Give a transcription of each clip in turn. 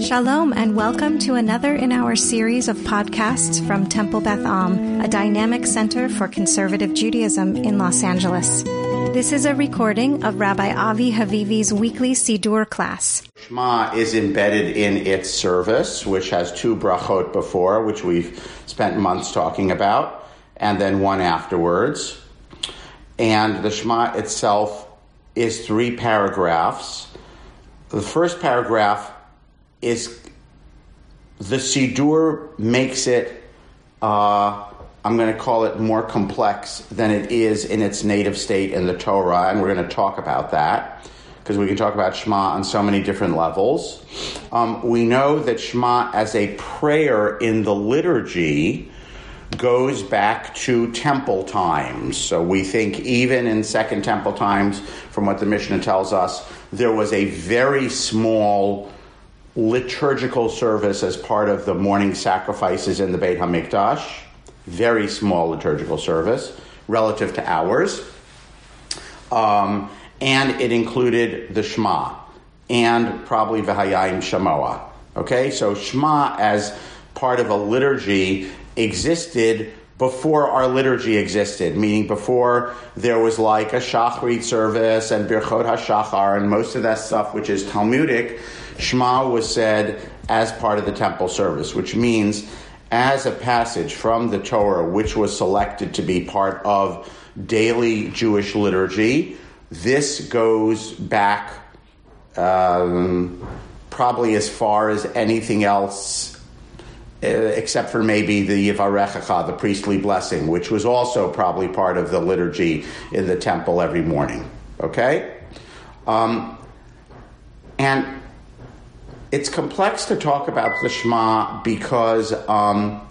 Shalom and welcome to another in our series of podcasts from Temple Beth Am, a dynamic center for conservative Judaism in Los Angeles. This is a recording of Rabbi Avi Havivi's weekly Siddur class. Shema is embedded in its service, which has two brachot before, which we've spent months talking about, and then one afterwards. And the Shema itself is three paragraphs. The first paragraph is the Siddur makes it, uh, I'm going to call it more complex than it is in its native state in the Torah, and we're going to talk about that because we can talk about Shema on so many different levels. Um, we know that Shema as a prayer in the liturgy goes back to temple times. So we think even in Second Temple times, from what the Mishnah tells us, there was a very small liturgical service as part of the morning sacrifices in the Beit HaMikdash. Very small liturgical service relative to ours. Um, and it included the Shema and probably V'hayayim Shamoa. Okay, so Shema as part of a liturgy existed before our liturgy existed, meaning before there was like a Shachrit service and Birchot HaShachar and most of that stuff, which is Talmudic, Shema was said as part of the temple service, which means as a passage from the Torah, which was selected to be part of daily Jewish liturgy. This goes back um, probably as far as anything else except for maybe the Yevarechecha, the priestly blessing, which was also probably part of the liturgy in the temple every morning. Okay? Um, and it's complex to talk about the Shema because um,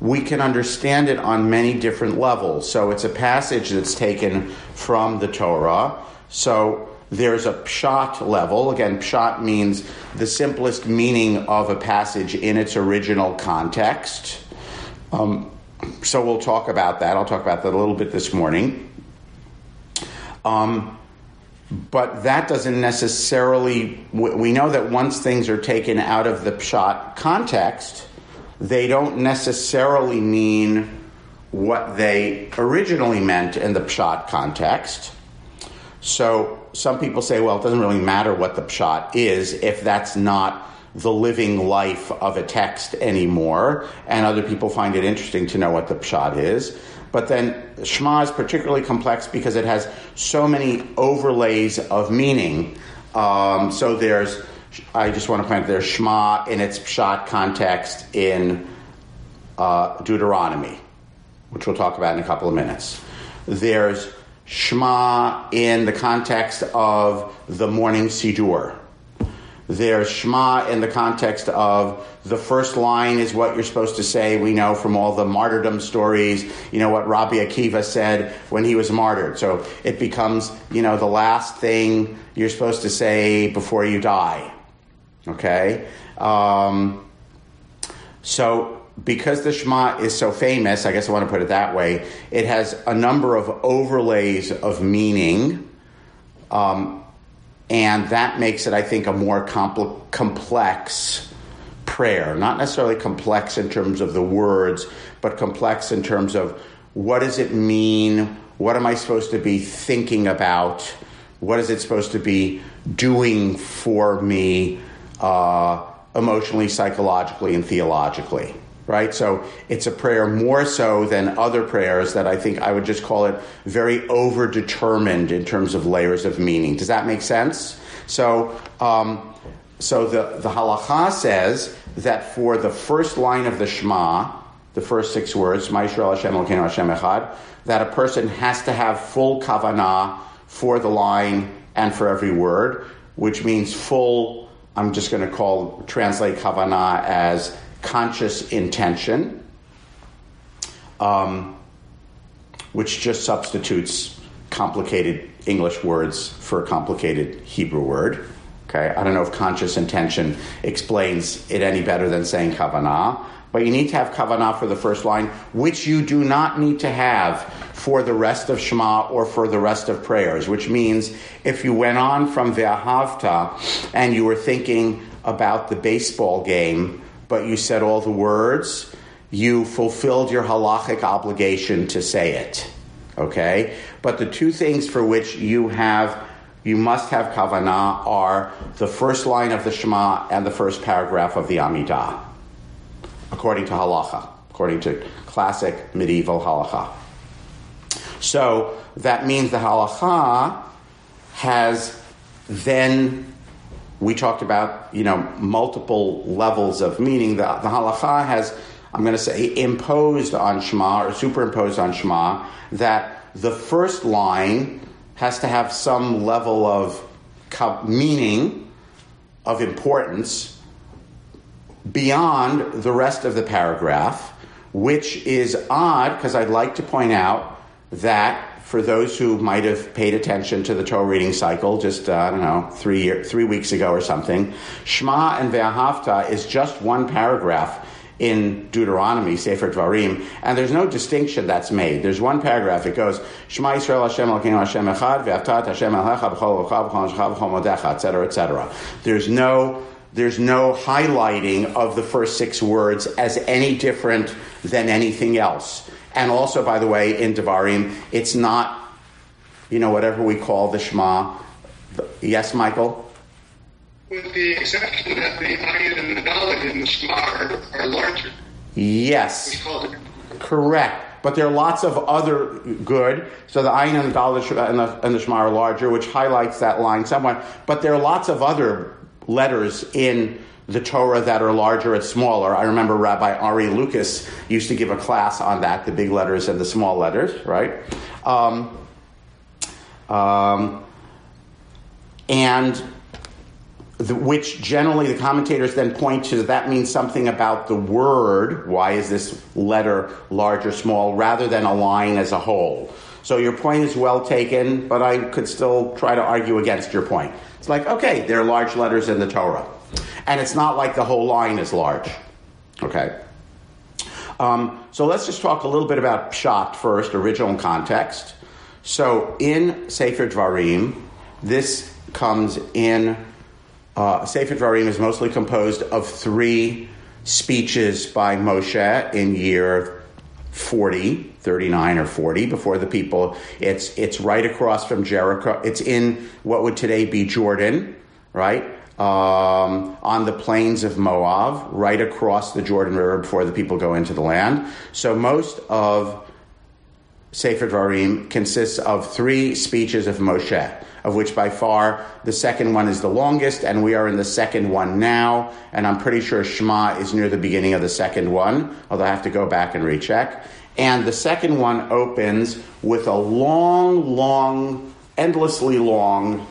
we can understand it on many different levels. So it's a passage that's taken from the Torah. So there's a pshat level. Again, pshat means the simplest meaning of a passage in its original context. Um, so we'll talk about that. I'll talk about that a little bit this morning. Um, but that doesn't necessarily, we know that once things are taken out of the pshat context, they don't necessarily mean what they originally meant in the pshat context. So some people say, well, it doesn't really matter what the pshat is if that's not the living life of a text anymore. And other people find it interesting to know what the pshat is. But then Shema is particularly complex because it has so many overlays of meaning. Um, so there's, I just want to point out, there's Shema in its pshat context in uh, Deuteronomy, which we'll talk about in a couple of minutes. There's Shema in the context of the morning Siddur. There's Shema in the context of the first line is what you're supposed to say. We know from all the martyrdom stories, you know, what Rabbi Akiva said when he was martyred. So it becomes, you know, the last thing you're supposed to say before you die. Okay? Um, so because the Shema is so famous, I guess I want to put it that way, it has a number of overlays of meaning. Um, and that makes it, I think, a more compl- complex prayer. Not necessarily complex in terms of the words, but complex in terms of what does it mean? What am I supposed to be thinking about? What is it supposed to be doing for me uh, emotionally, psychologically, and theologically? Right? So it's a prayer more so than other prayers that I think I would just call it very overdetermined in terms of layers of meaning. Does that make sense? So, um, so the, the halacha says that for the first line of the Shema, the first six words, Ma'israel Hashem Elokeinu Hashem Echad, that a person has to have full kavanah for the line and for every word, which means full, I'm just going to call, translate kavanah as conscious intention, um, which just substitutes complicated English words for a complicated Hebrew word. Okay, I don't know if conscious intention explains it any better than saying kavanah, but you need to have kavanah for the first line, which you do not need to have for the rest of Shema or for the rest of prayers, which means if you went on from Ve'ahavta and you were thinking about the baseball game, but you said all the words, you fulfilled your halachic obligation to say it. Okay? But the two things for which you have you must have kavanah are the first line of the Shema and the first paragraph of the Amidah, according to halacha, according to classic medieval halacha. So that means the halacha has then we talked about you know multiple levels of meaning. The, the halacha has I'm going to say imposed on Shema or superimposed on Shema that the first line has to have some level of meaning of importance beyond the rest of the paragraph, which is odd because I'd like to point out that for those who might have paid attention to the Torah reading cycle just, uh, I don't know, three, year, three weeks ago or something, Shema and Ve'ahavta is just one paragraph in Deuteronomy, Sefer Dvarim, and there's no distinction that's made. There's one paragraph. It goes, Shema Yisrael Hashem Elokeinu Hashem Echad, Ve'avtat Hashem Elecha B'chol V'chol B'chol Neshcha B'chol Modecha, etc., etc. There's no there's no highlighting of the first six words as any different than anything else. And also, by the way, in Devarim, it's not, you know, whatever we call the Shema. Yes, Michael? With the exception that the ayin and the dalet in the Shema are, are larger. Yes. Correct. But there are lots of other good. So the ayin and the dalet and the, and the Shema are larger, which highlights that line somewhat. But there are lots of other letters in the Torah that are larger and smaller. I remember Rabbi Ari Lucas used to give a class on that, the big letters and the small letters, right? Um, um, and the, which generally the commentators then point to that means something about the word. Why is this letter large or small rather than a line as a whole? So your point is well taken, but I could still try to argue against your point. It's like, okay, there are large letters in the Torah. And it's not like the whole line is large. Okay? Um, so let's just talk a little bit about Pshat first, original context. So in Sefer Dvarim, this comes in, uh, Sefer Dvarim is mostly composed of three speeches by Moshe in year 40, 39 or 40 before the people. It's, it's right across from Jericho. It's in what would today be Jordan, right? Um, on the plains of Moab, right across the Jordan River before the people go into the land. So most of Sefer Dvarim consists of three speeches of Moshe, of which by far the second one is the longest, and we are in the second one now, and I'm pretty sure Shema is near the beginning of the second one, although I have to go back and recheck. And the second one opens with a long, long, endlessly long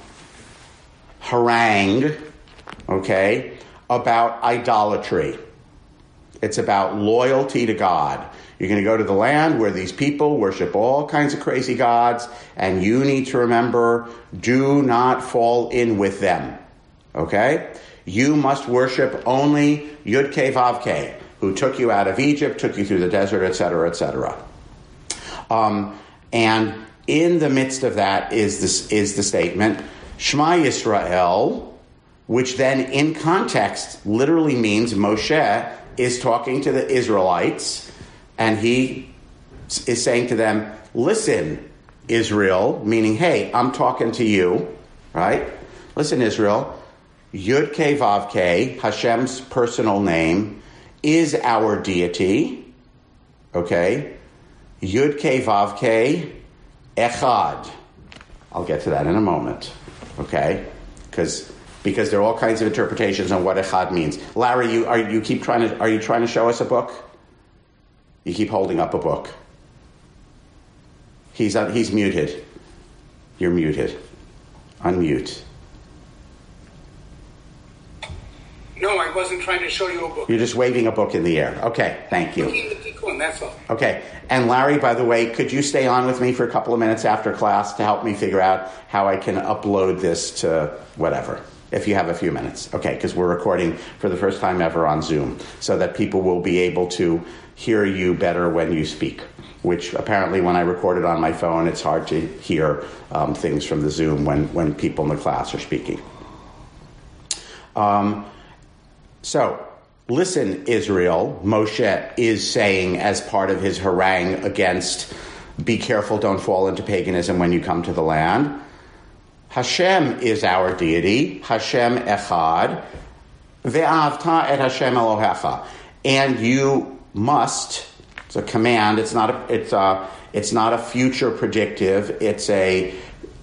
harangue okay, about idolatry. It's about loyalty to God. You're going to go to the land where these people worship all kinds of crazy gods, and you need to remember do not fall in with them. Okay? You must worship only Yud Ke Vav Ke, who took you out of Egypt, took you through the desert, etc., etc. Um, and in the midst of that is this is the statement Shema Yisrael which then in context literally means Moshe is talking to the Israelites and he is saying to them, Listen, Israel, meaning, hey, I'm talking to you, right? Listen, Israel, Yud Ke Vav Ke, Hashem's personal name, is our deity, okay? Yud Ke Vav Ke, Echad. I'll get to that in a moment, okay? Because because there are all kinds of interpretations on what echad means. Larry, you are you keep trying to are you trying to show us a book? You keep holding up a book. He's uh, he's muted. You're muted. Unmute. No, I wasn't trying to show you a book. You're just waving a book in the air. Okay, thank you. That's all. Okay, and Larry, by the way, could you stay on with me for a couple of minutes after class to help me figure out how I can upload this to whatever? If you have a few minutes. Okay, because we're recording for the first time ever on Zoom so that people will be able to hear you better when you speak. Which apparently, when I record it on my phone, it's hard to hear um, things from the Zoom when, when people in the class are speaking. Um, So, listen, Israel, Moshe is saying as part of his harangue against be careful, don't fall into paganism when you come to the land. Hashem is our deity, Hashem Echad, ve'avta et Hashem Elohecha. And you must, it's a command, it's not a, it's a, it's not a future predictive, it's a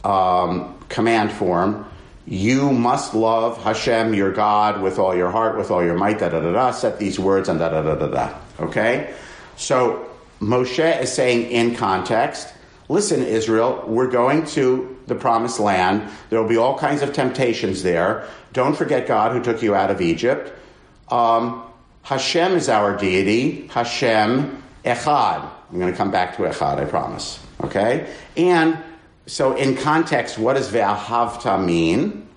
um, command form. You must love Hashem, your God, with all your heart, with all your might, da da da da. Set these words and da da da da da. Okay? So Moshe is saying in context, listen, Israel, we're going to the promised land. There will be all kinds of temptations there. Don't forget God who took you out of Egypt. Um, Hashem is our deity. Hashem Echad. I'm going to come back to Echad, I promise. Okay? And so, in context, what does Ve'ahavta mean?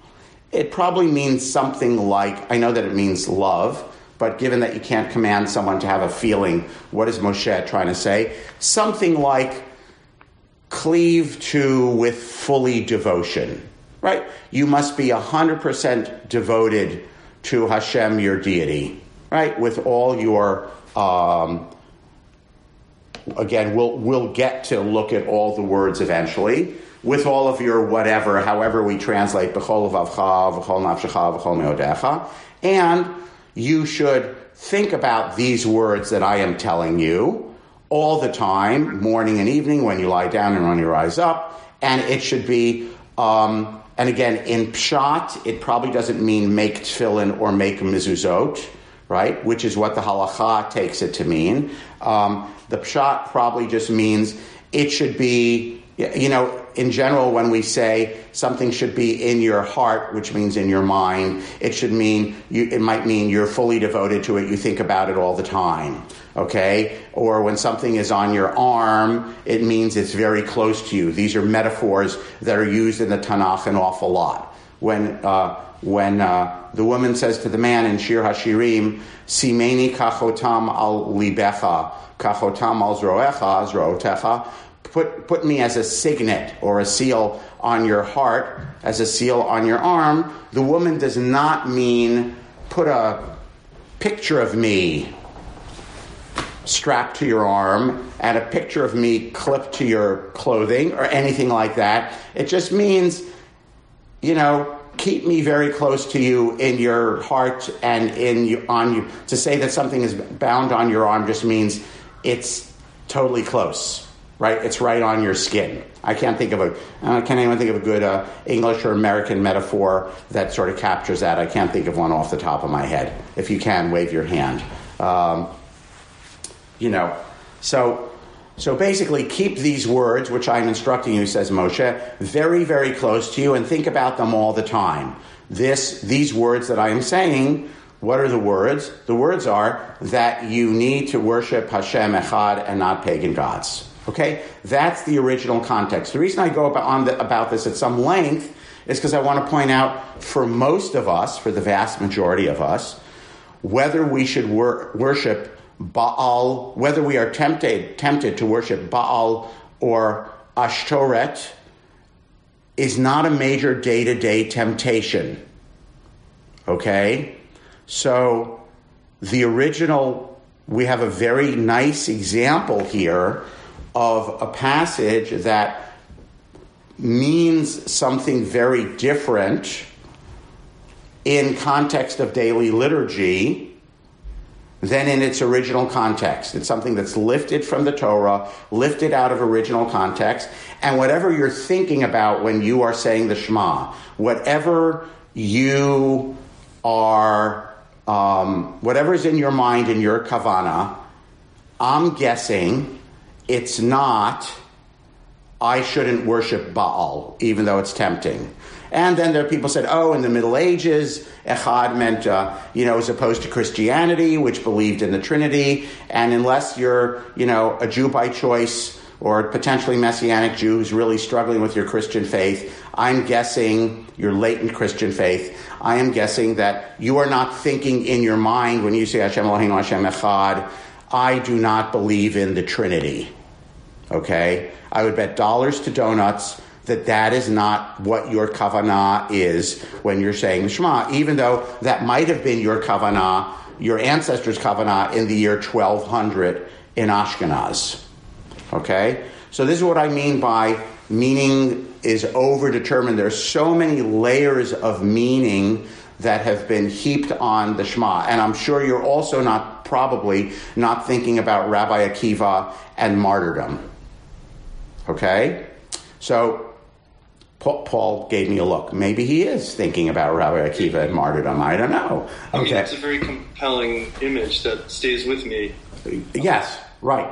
It probably means something like, I know that it means love, but given that you can't command someone to have a feeling, what is Moshe trying to say? Something like cleave to with fully devotion, right? You must be 100% devoted to Hashem, your deity, right? With all your um, again, we'll, we'll get to look at all the words eventually with all of your whatever, however we translate b'chol vavcha, v'chol nafshecha, v'chol meodecha. And you should think about these words that I am telling you all the time, morning and evening, when you lie down and when you rise up. And it should be, um, and again, in pshat, it probably doesn't mean make tefillin or make mezuzot, right? Which is what the halacha takes it to mean. Um, the pshat probably just means it should be, you know, in general, when we say something should be in your heart, which means in your mind, it should mean, you, it might mean you're fully devoted to it, you think about it all the time, okay? Or when something is on your arm, it means it's very close to you. These are metaphors that are used in the Tanakh an awful lot. When, uh, when uh, the woman says to the man in Shir Hashirim, Simeni kachotam al libecha, kachotam al zroecha, zrotecha, put, put me as a signet or a seal on your heart, as a seal on your arm, the woman does not mean put a picture of me strapped to your arm and a picture of me clipped to your clothing or anything like that. It just means, you know, keep me very close to you in your heart and in you, on you. To say that something is bound on your arm just means it's totally close right? It's right on your skin. I can't think of a, uh, can anyone think of a good uh, English or American metaphor that sort of captures that? I can't think of one off the top of my head. If you can, wave your hand. Um, you know, so so basically, keep these words, which I'm instructing you, says Moshe, very, very close to you, and think about them all the time. This, these words that I am saying, what are the words? The words are that you need to worship Hashem Echad and not pagan gods. Okay, that's the original context. The reason I go about, the, about this at some length is because I want to point out for most of us, for the vast majority of us, whether we should wor- worship Baal, whether we are tempted, tempted to worship Baal or Ashtoret, is not a major day to day temptation. Okay? So the original, we have a very nice example here of a passage that means something very different in context of daily liturgy than in its original context. It's something that's lifted from the Torah, lifted out of original context, and whatever you're thinking about when you are saying the Shema, whatever you are, um, is in your mind in your kavana, I'm guessing it's not, I shouldn't worship Baal, even though it's tempting. And then there are people said, oh, in the Middle Ages, Echad meant, uh, you know, as opposed to Christianity, which believed in the Trinity. And unless you're, you know, a Jew by choice or potentially Messianic Jew who's really struggling with your Christian faith, I'm guessing your latent Christian faith. I am guessing that you are not thinking in your mind when you say Hashem Eloheinu Hashem Echad, I do not believe in the Trinity. Okay? I would bet dollars to donuts that that is not what your kavanah is when you're saying the Shema, even though that might have been your kavanah, your ancestors' kavanah in the year 1200 in Ashkenaz. Okay? So this is what I mean by meaning is overdetermined. are so many layers of meaning that have been heaped on the Shema. And I'm sure you're also not, probably, not thinking about Rabbi Akiva and martyrdom. Okay? So, Paul gave me a look. Maybe he is thinking about Rabbi Akiva and martyrdom. I don't know. Okay. I mean, it's a very compelling image that stays with me. Yes, right.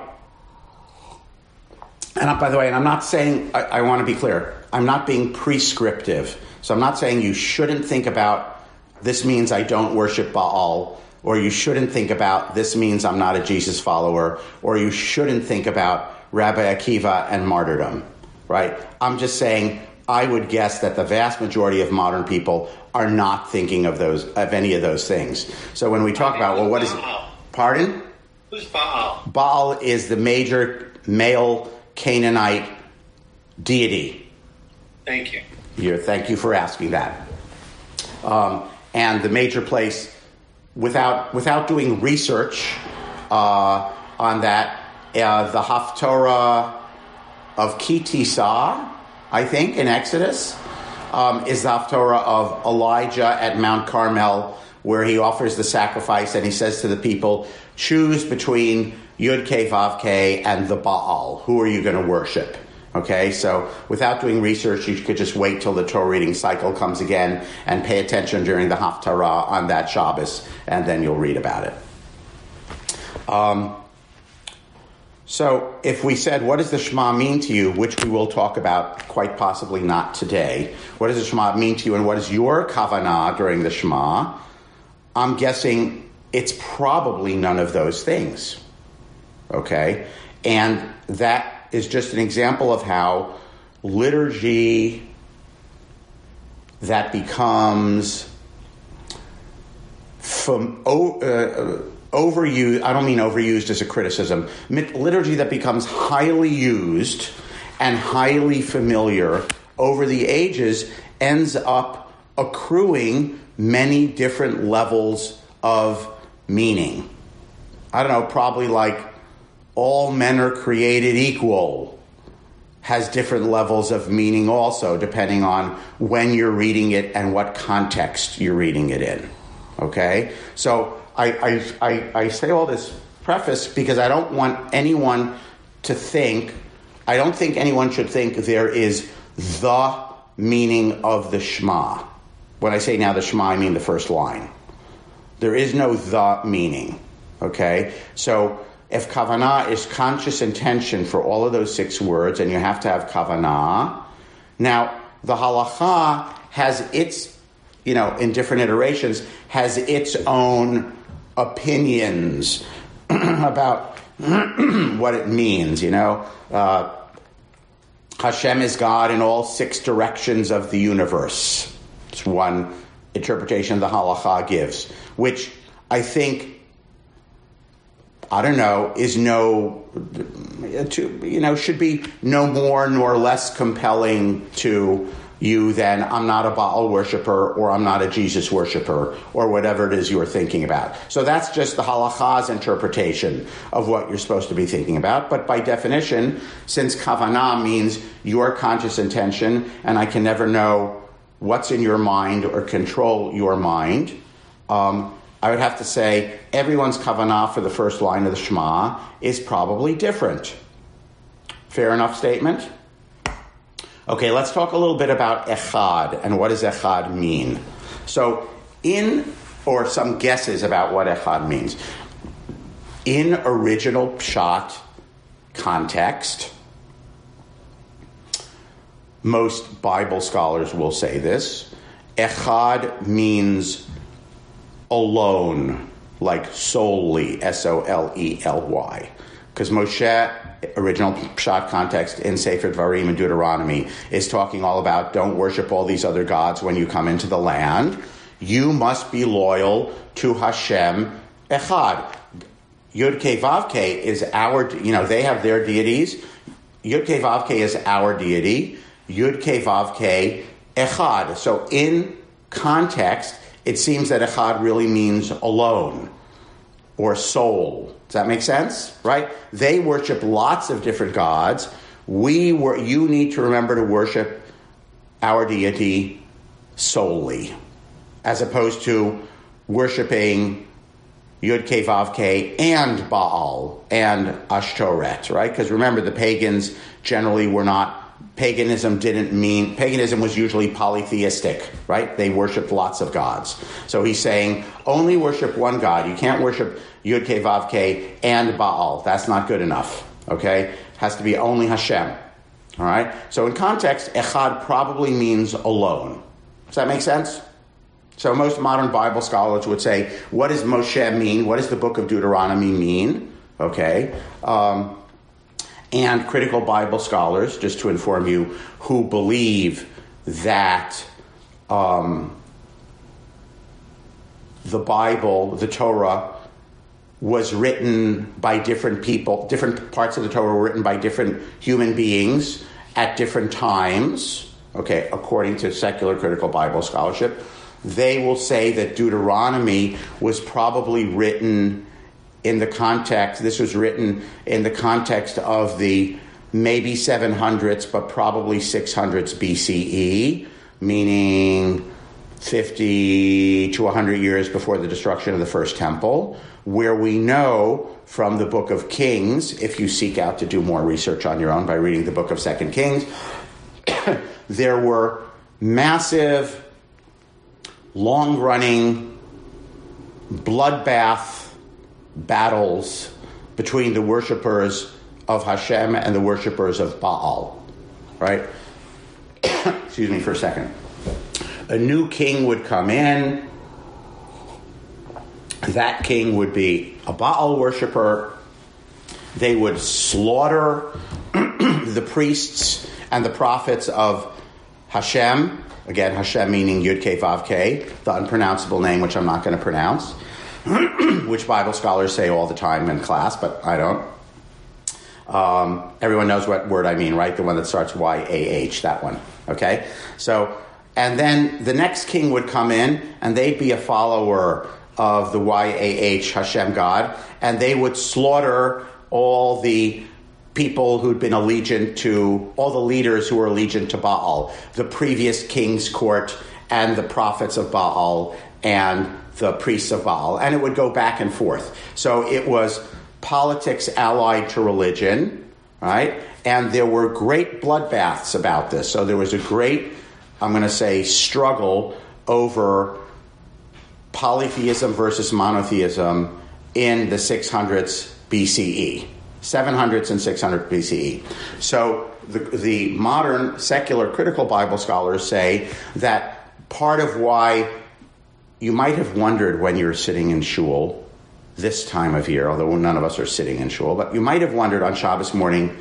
And by the way, and I'm not saying, I, I want to be clear, I'm not being prescriptive. So I'm not saying you shouldn't think about this means I don't worship Baal, or you shouldn't think about this means I'm not a Jesus follower, or you shouldn't think about Rabbi Akiva and martyrdom, right? I'm just saying I would guess that the vast majority of modern people are not thinking of those of any of those things. So when we talk about well, what is it? Pardon? Who's Baal? Baal is the major male Canaanite deity. Thank you. Here, thank you for asking that. Um, and the major place without without doing research uh, on that. Uh, the Haftorah of Ki Tisa, I think, in Exodus, um, is the Haftorah of Elijah at Mount Carmel, where he offers the sacrifice and he says to the people, choose between Yud Ke Vav Ke and the Baal. Who are you going to worship? Okay, so without doing research, you could just wait till the Torah reading cycle comes again and pay attention during the Haftarah on that Shabbos, and then you'll read about it. Um, so, if we said, what does the Shema mean to you, which we will talk about quite possibly not today, what does the Shema mean to you, and what is your kavanah during the Shema? I'm guessing it's probably none of those things. Okay? And that is just an example of how liturgy that becomes from uh, uh, overused. I don't mean overused as a criticism. Liturgy that becomes highly used and highly familiar over the ages ends up accruing many different levels of meaning. I don't know, probably like all men are created equal has different levels of meaning also, depending on when you're reading it and what context you're reading it in. Okay? So I, I, I, say all this preface because I don't want anyone to think, I don't think anyone should think there is the meaning of the Shema. When I say now the Shema, I mean the first line. There is no the meaning. Okay? So if kavanah is conscious intention for all of those six words, and you have to have kavanah. Now, the halacha has its, you know, in different iterations, has its own opinions about what it means, you know. Uh, Hashem is God in all six directions of the universe. It's one interpretation the halacha gives, which I think I don't know, is no, to, you know, should be no more nor less compelling to you then I'm not a Baal worshiper or I'm not a Jesus worshiper or whatever it is you're thinking about. So that's just the halacha's interpretation of what you're supposed to be thinking about. But by definition, since kavanah means your conscious intention, and I can never know what's in your mind or control your mind, um, I would have to say everyone's kavanah for the first line of the Shema is probably different. Fair enough statement? Okay, let's talk a little bit about echad and what does echad mean. So, in or some guesses about what echad means. In original pshat context, most Bible scholars will say this. Echad means alone, like solely, S O L E L Y. Because Moshe, original pshat context in Sefer Dvarim and Deuteronomy, is talking all about don't worship all these other gods when you come into the land. You must be loyal to Hashem Echad. Yud Ke Vav Ke is our, you know, they have their deities. Yud Ke Vav Ke is our deity. Yud Ke Vav Ke Echad. So in context, it seems that Echad really means alone or sole. Does that make sense? Right? They worship lots of different gods. We were, you need to remember to worship our deity solely, as opposed to worshiping Yud Ke Vav Ke and Baal and Ashtoret, right? Because remember, the pagans generally were not paganism didn't mean paganism was usually polytheistic right? They worshiped lots of gods. So he's saying only worship one god. You can't worship yud ke and baal. That's not good enough okay? Has to be only hashem all right? So in context echad probably means alone. Does that make sense? So most modern bible scholars would say what does moshe mean? What does the book of deuteronomy mean? Okay um, and critical Bible scholars, just to inform you, who believe that um, the Bible, the Torah, was written by different people, different parts of the Torah were written by different human beings at different times, okay, according to secular critical Bible scholarship. They will say that Deuteronomy was probably written in the context, this was written in the context of the maybe 700s, but probably 600s BCE, meaning 50 to 100 years before the destruction of the first temple, where we know from the book of Kings, if you seek out to do more research on your own by reading the book of Second Kings, there were massive, long running, bloodbath battles between the worshippers of Hashem and the worshippers of Baal. Right? Excuse me for a second. A new king would come in. That king would be a Baal worshiper. They would slaughter the priests and the prophets of Hashem. Again, Hashem meaning Yud Ke Vav Ke, the unpronounceable name which I'm not going to pronounce. which Bible scholars say all the time in class, but I don't. Um, everyone knows what word I mean, right? The one that starts Y A H, that one. Okay? So, and then the next king would come in, and they'd be a follower of the Y A H Hashem God, and they would slaughter all the people who'd been allegiant to, all the leaders who were allegiant to Baal, the previous king's court, and the prophets of Baal, and the priests of Baal, and it would go back and forth. So it was politics allied to religion, right? And there were great bloodbaths about this. So there was a great, I'm going to say, struggle over polytheism versus monotheism in the 600s BCE, 700s and 600 BCE. So the, the modern secular critical Bible scholars say that part of why you might have wondered when you're sitting in shul this time of year, although none of us are sitting in shul, but you might have wondered on Shabbos morning,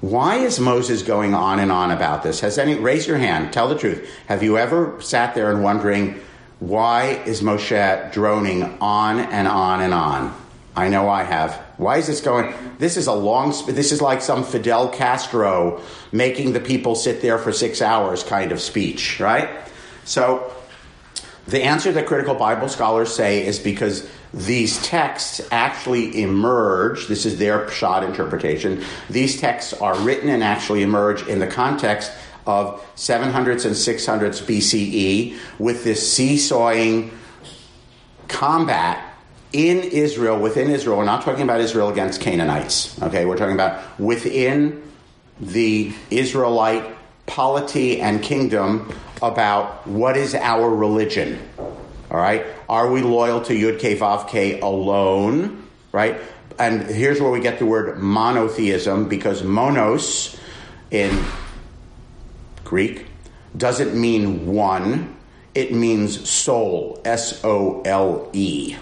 why is Moses going on and on about this? Has any raise your hand, tell the truth. Have you ever sat there and wondering why is Moshe droning on and on and on? I know I have. Why is this going? This is a long. This is like some Fidel Castro making the people sit there for six hours kind of speech, right? So the answer that critical Bible scholars say is because these texts actually emerge, this is their pshat interpretation, these texts are written and actually emerge in the context of 700s and 600s BCE with this seesawing combat in Israel, within Israel. We're not talking about Israel against Canaanites, okay? We're talking about within the Israelite polity and kingdom about what is our religion. All right? Are we loyal to Yud Ke Vav alone? Right? And here's where we get the word monotheism because monos in Greek doesn't mean one, it means sole, S O L E.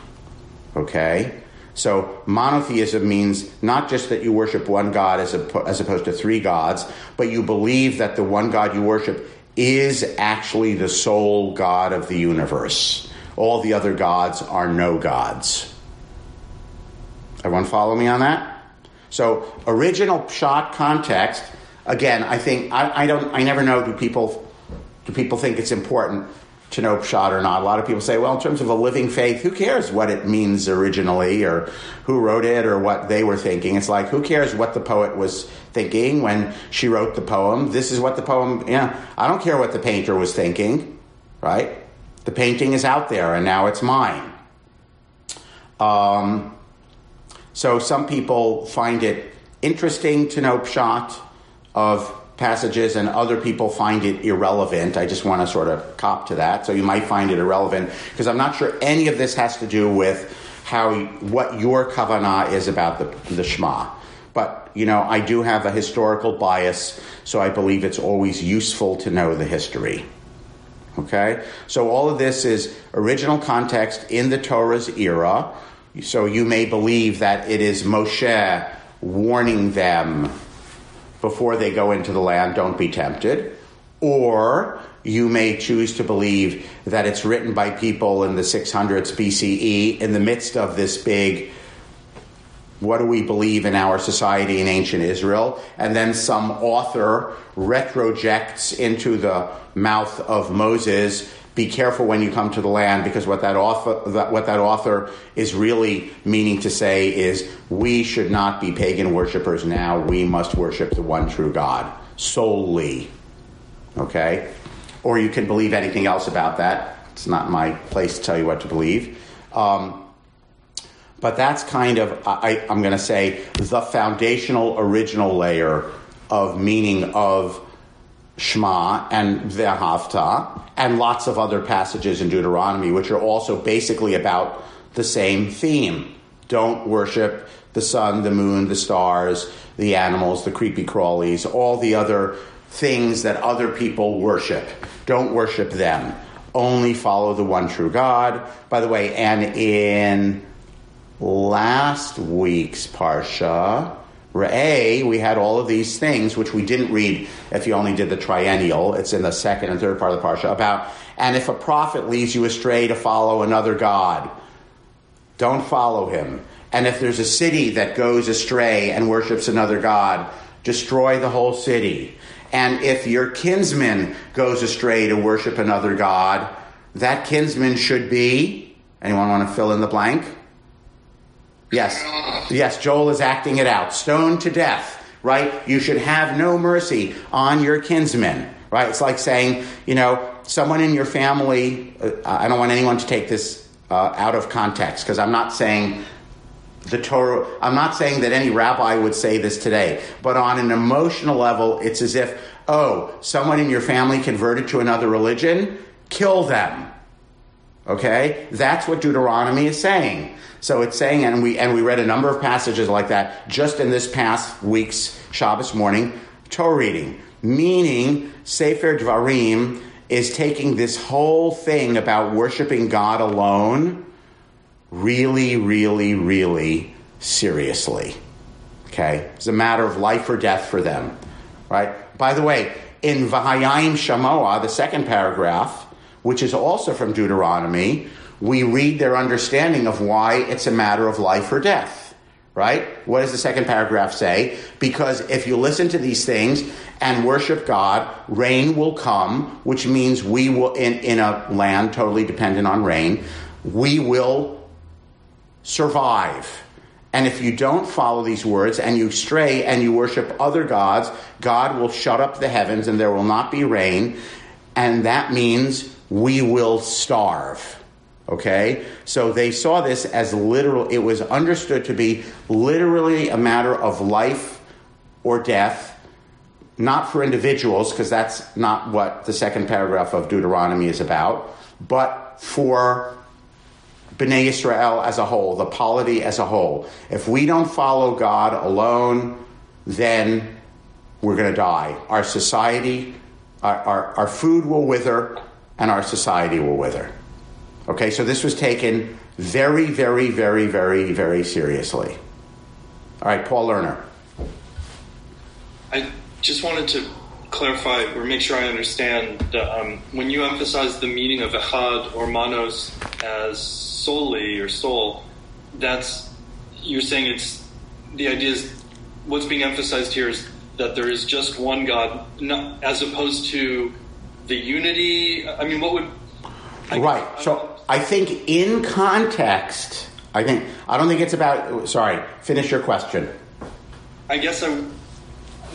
Okay? So monotheism means not just that you worship one God as, as opposed to three gods, but you believe that the one God you worship is actually the sole God of the universe. All the other gods are no gods. Everyone follow me on that? So, original pshat context again, I think I, I don't. I never know. Do people do people think it's important to know pshat or not? A lot of people say, well, in terms of a living faith, who cares what it means originally, or who wrote it, or what they were thinking? It's like who cares what the poet was thinking when she wrote the poem? This is what the poem. Yeah, I don't care what the painter was thinking, right? The painting is out there, and now it's mine. Um, so some people find it interesting to know pshat of passages, and other people find it irrelevant. I just want to sort of cop to that. So you might find it irrelevant because I'm not sure any of this has to do with how what your kavanah is about the, the Shema. But you know, I do have a historical bias, so I believe it's always useful to know the history. Okay, so all of this is original context in the Torah's era. So you may believe that it is Moshe warning them before they go into the land, don't be tempted. Or you may choose to believe that it's written by people in the 600s BCE in the midst of this big what do we believe in our society in ancient Israel? And then some author retrojects into the mouth of Moses be careful when you come to the land because what that author that, what that author is really meaning to say is we should not be pagan worshippers now. We must worship the one true god solely. Okay? Or you can believe anything else about that. It's not my place to tell you what to believe. Um, but that's kind of I, i'm going to say the foundational original layer of meaning of Shema and Ve'ahavta, and lots of other passages in Deuteronomy, which are also basically about the same theme. Don't worship the sun, the moon, the stars, the animals, the creepy crawlies, all the other things that other people worship. Don't worship them. Only follow the one true God. By the way, and in last week's Parsha, Re'eh, we had all of these things, which we didn't read if you only did the triennial. It's in the second and third part of the parsha about, and if a prophet leads you astray to follow another God, don't follow him. And if there's a city that goes astray and worships another God, destroy the whole city. And if your kinsman goes astray to worship another God, that kinsman should be, anyone want to fill in the blank? Yes. Yes, Joel is acting it out. Stoned to death, right? You should have no mercy on your kinsmen, right? It's like saying, you know, someone in your family, uh, I don't want anyone to take this uh, out of context because I'm not saying the Torah, I'm not saying that any rabbi would say this today, but on an emotional level, it's as if, oh, someone in your family converted to another religion, kill them. Okay? That's what Deuteronomy is saying. So it's saying, and we and we read a number of passages like that just in this past week's Shabbos morning Torah reading, meaning Sefer Dvarim is taking this whole thing about worshiping God alone really, really, really seriously. Okay, it's a matter of life or death for them, right? By the way, in Vahayim Shamoah, the second paragraph, which is also from Deuteronomy, we read their understanding of why it's a matter of life or death. Right? What does the second paragraph say? Because if you listen to these things and worship God, rain will come, which means we will, in, in a land totally dependent on rain, we will survive. And if you don't follow these words and you stray and you worship other gods, God will shut up the heavens and there will not be rain. And that means we will starve. Okay? So they saw this as literal, it was understood to be literally a matter of life or death, not for individuals, because that's not what the second paragraph of Deuteronomy is about, but for Bnei Israel as a whole, the polity as a whole. If we don't follow God alone, then we're going to die. Our society, our, our, our food will wither, and our society will wither. Okay, so this was taken very, very, very, very, very seriously. All right, Paul Lerner. I just wanted to clarify or make sure I understand um, when you emphasize the meaning of echad or monos as solely or sole, that's you're saying it's the idea is what's being emphasized here is that there is just one God, not, as opposed to the unity. I mean, what would I right. guess- So I think in context, I think I don't think it's about. Sorry, finish your question. I guess I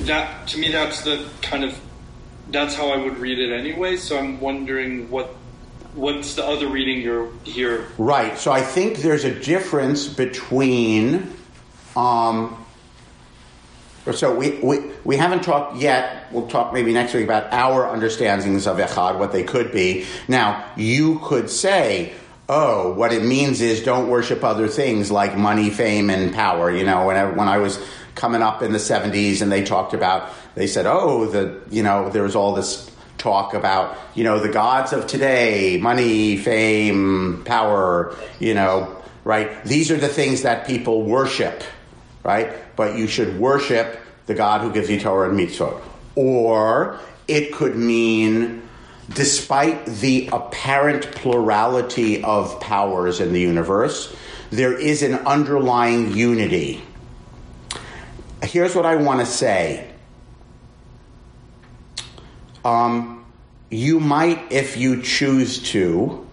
that to me that's the kind of that's how I would read it anyway. So I'm wondering what what's the other reading you're here. Right. So I think there's a difference between. Um, so we, we, we haven't talked yet. We'll talk maybe next week about our understandings of echad, what they could be. Now, you could say, oh, what it means is don't worship other things like money, fame, and power. You know, when I, when I was coming up in the 70s and they talked about, they said, oh, the, you know, there was all this talk about, you know, the gods of today, money, fame, power, you know, right? These are the things that people worship, right? But you should worship the God who gives you Torah and mitzvot. Or it could mean, despite the apparent plurality of powers in the universe, there is an underlying unity. Here's what I want to say. Um, you might, if you choose to,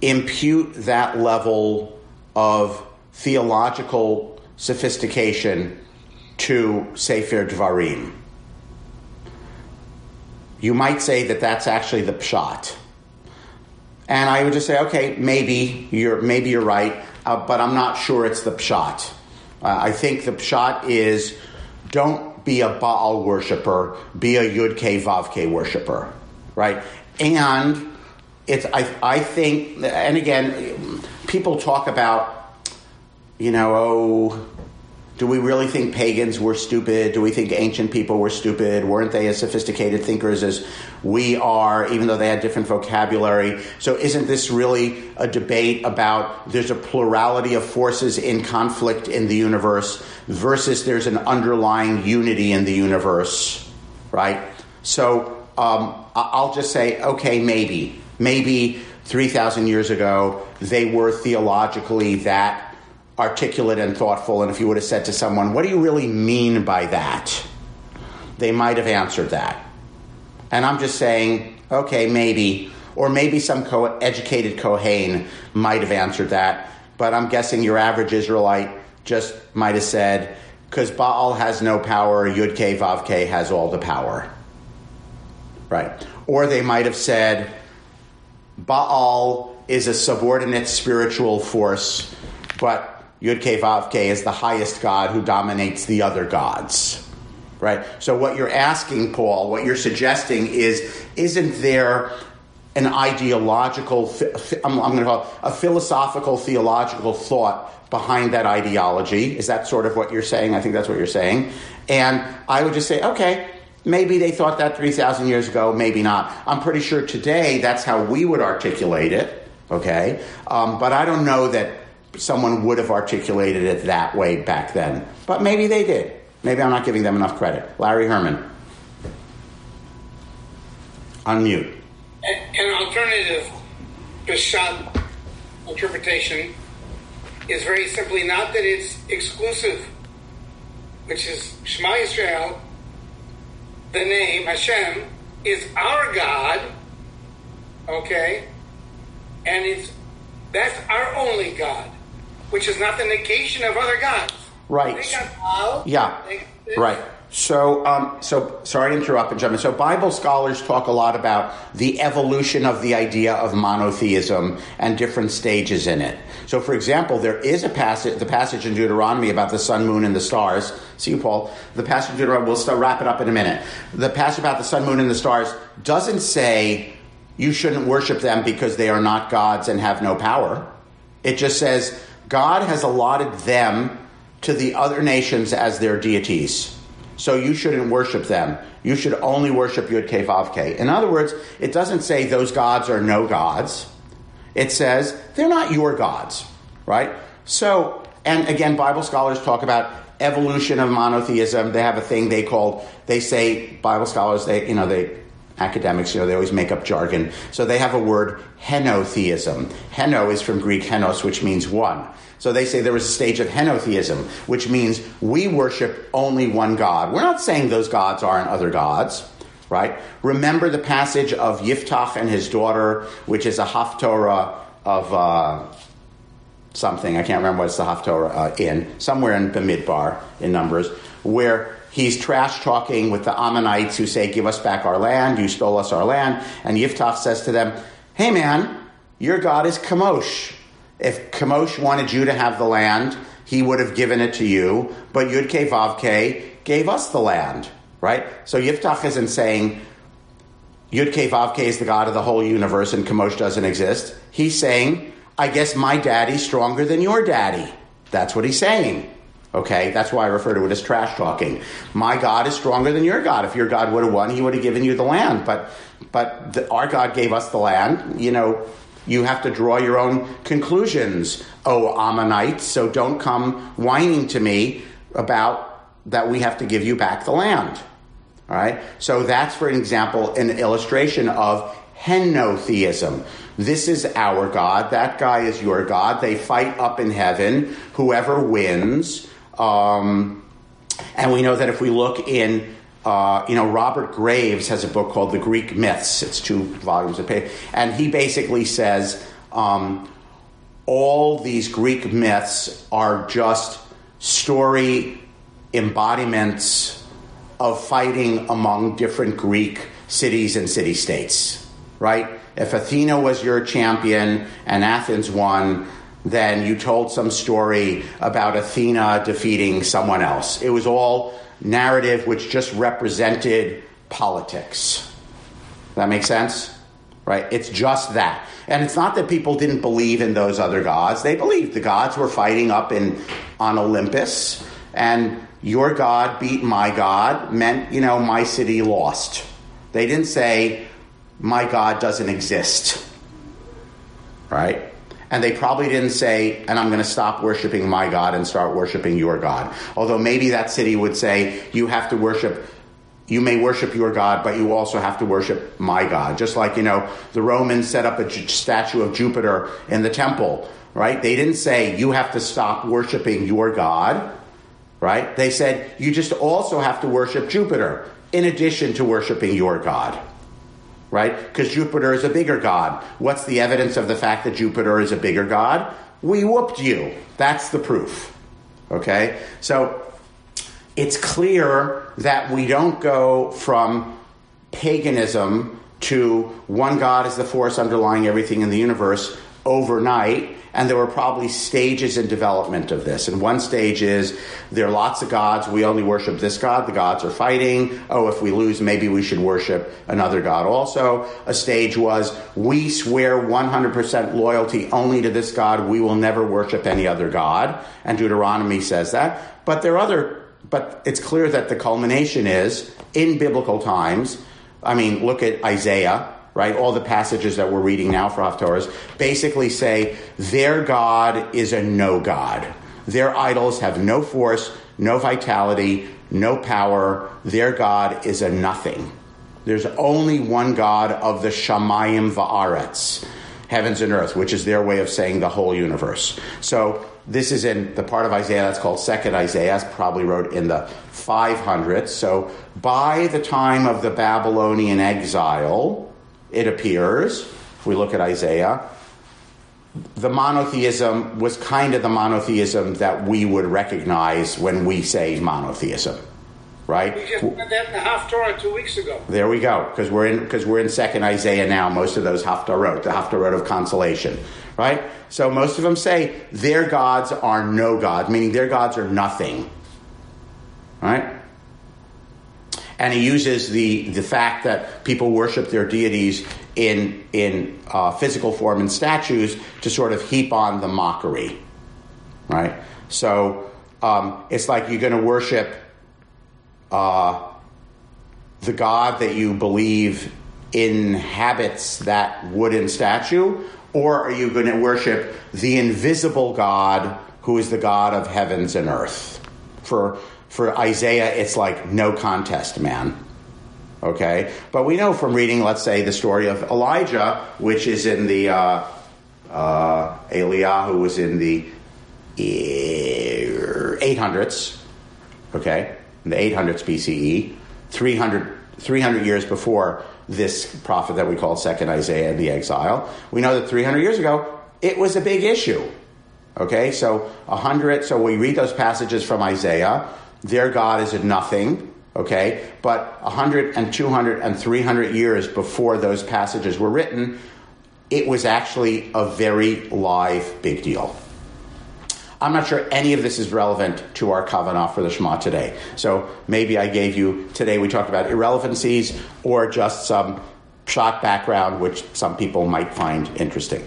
impute that level of theological sophistication to Sefer Dvarim. You might say that that's actually the pshat. And I would just say, okay, maybe you're maybe you're right, uh, but I'm not sure it's the pshat. Uh, I think the pshat is don't be a Baal worshiper, be a Yud K Vav K worshiper, right? And it's I I think, and again, people talk about, you know, oh, do we really think pagans were stupid? Do we think ancient people were stupid? Weren't they as sophisticated thinkers as we are, even though they had different vocabulary? So, isn't this really a debate about there's a plurality of forces in conflict in the universe versus there's an underlying unity in the universe, right? So, um, I'll just say, okay, maybe. Maybe 3,000 years ago, they were theologically that articulate and thoughtful. And if you would have said to someone, What do you really mean by that? they might have answered that. And I'm just saying, okay, maybe. Or maybe some co- educated Kohen might have answered that. But I'm guessing your average Israelite just might have said, because Baal has no power, Yud K Vav K has all the power. Right. Or they might have said, Baal is a subordinate spiritual force, but Yud K Vav K is the highest God who dominates the other gods. Right? So, what you're asking, Paul, what you're suggesting is isn't there an ideological, I'm going to call it a philosophical, theological thought behind that ideology? Is that sort of what you're saying? I think that's what you're saying. And I would just say, okay, maybe they thought that 3,000 years ago, maybe not. I'm pretty sure today that's how we would articulate it, okay? Um, but I don't know that someone would have articulated it that way back then. But maybe they did. Maybe I'm not giving them enough credit. Larry Herman. Unmute. An alternative Peshat interpretation is very simply not that it's exclusive, which is Shema Yisrael, the name Hashem, is our God, okay? And it's that's our only God, which is not the negation of other gods. Right. They got. Yeah, right. So, um, so sorry to interrupt, Benjamin. So, Bible scholars talk a lot about the evolution of the idea of monotheism and different stages in it. So, for example, there is a passage, the passage in Deuteronomy about the sun, moon, and the stars. See you, Paul. The passage in Deuteronomy. We'll start, wrap it up in a minute. The passage about the sun, moon, and the stars doesn't say you shouldn't worship them because they are not gods and have no power. It just says God has allotted them to the other nations as their deities. So you shouldn't worship them. You should only worship Yud Ke Vav Ke. In other words, it doesn't say those gods are no gods. It says they're not your gods, right? So, and again, Bible scholars talk about evolution of monotheism. They have a thing they call, they say, Bible scholars, they, you know, they academics, you know, they always make up jargon. So they have a word henotheism. Heno is from Greek henos, which means one. So they say there was a stage of henotheism, which means we worship only one God. We're not saying those gods aren't other gods, right? Remember the passage of Yiftach and his daughter, which is a Haftorah of uh, something. I can't remember what's the Haftorah uh, in, somewhere in Bamidbar in Numbers, where he's trash talking with the Ammonites who say, Give us back our land, you stole us our land. And Yiftach says to them, Hey man, your God is Kamosh. If Kamosh wanted you to have the land, he would have given it to you, but Yudke Vavke gave us the land, right? So Yiftach isn't saying Yudke Vavke is the God of the whole universe and Kamosh doesn't exist. He's saying, I guess my daddy's stronger than your daddy. That's what he's saying. Okay, that's why I refer to it as trash talking. My God is stronger than your God. If your God would have won, he would have given you the land. But, but the, our God gave us the land. You know, you have to draw your own conclusions, oh Ammonites. So don't come whining to me about that we have to give you back the land. All right. So that's, for an example, an illustration of henotheism. This is our God. That guy is your God. They fight up in heaven. Whoever wins um, and we know that if we look in, uh, you know, Robert Graves has a book called The Greek Myths. It's two volumes of paper. And he basically says um, all these Greek myths are just story embodiments of fighting among different Greek cities and city states, right? If Athena was your champion and Athens won, then you told some story about Athena defeating someone else. It was all narrative which just represented politics. That makes sense? Right? It's just that. And it's not that people didn't believe in those other gods. They believed the gods were fighting up in on Olympus and your god beat my god meant, you know, my city lost. They didn't say my god doesn't exist. Right? And they probably didn't say, and I'm going to stop worshiping my God and start worshiping your God. Although maybe that city would say, you have to worship, you may worship your God, but you also have to worship my God. Just like, you know, the Romans set up a statue of Jupiter in the temple, right? They didn't say, you have to stop worshiping your God, right? They said, you just also have to worship Jupiter in addition to worshiping your God right? Because Jupiter is a bigger god. What's the evidence of the fact that Jupiter is a bigger god? We whooped you. That's the proof. Okay? So it's clear that we don't go from paganism to one God is the force underlying everything in the universe overnight and there were probably stages in development of this. And one stage is there are lots of gods. We only worship this God. The gods are fighting. Oh, if we lose, maybe we should worship another God also. A stage was we swear 100% loyalty only to this God. We will never worship any other God. And Deuteronomy says that. But there are other, but it's clear that the culmination is in biblical times. I mean, look at Isaiah right? All the passages that we're reading now for Haftorahs basically say their God is a no God. Their idols have no force, no vitality, no power. Their God is a nothing. There's only one God of the Shamayim Va'aretz, heavens and earth, which is their way of saying the whole universe. So this is in the part of Isaiah that's called Second Isaiah, probably wrote in the 500s. So by the time of the Babylonian exile, it appears, if we look at Isaiah, the monotheism was kind of the monotheism that we would recognize when we say monotheism, right? We just read that in the Haftorah two weeks ago. There we go, because we're in because we're in Second Isaiah now. Most of those Haftorot, the Haftorot of consolation, right? So most of them say their gods are no gods, meaning their gods are nothing, right? And he uses the the fact that people worship their deities in in uh, physical form and statues to sort of heap on the mockery, right? So um, it's like you're going to worship uh, the god that you believe inhabits that wooden statue, or are you going to worship the invisible God who is the God of heavens and earth? For for Isaiah, it's like no contest, man. Okay, but we know from reading, let's say, the story of Elijah, which is in the uh, uh, Eliyahu was in the 800s. Okay, in the 800s BCE, 300, 300 years before this prophet that we call Second Isaiah in the exile. We know that 300 years ago it was a big issue. Okay, so 100. So we read those passages from Isaiah. Their God is a nothing okay? But 100 and 200 and 300 years before those passages were written, it was actually a very live big deal. I'm not sure any of this is relevant to our kavanah for the Shema today. So maybe I gave you, today we talked about irrelevancies or just some pshat background, which some people might find interesting.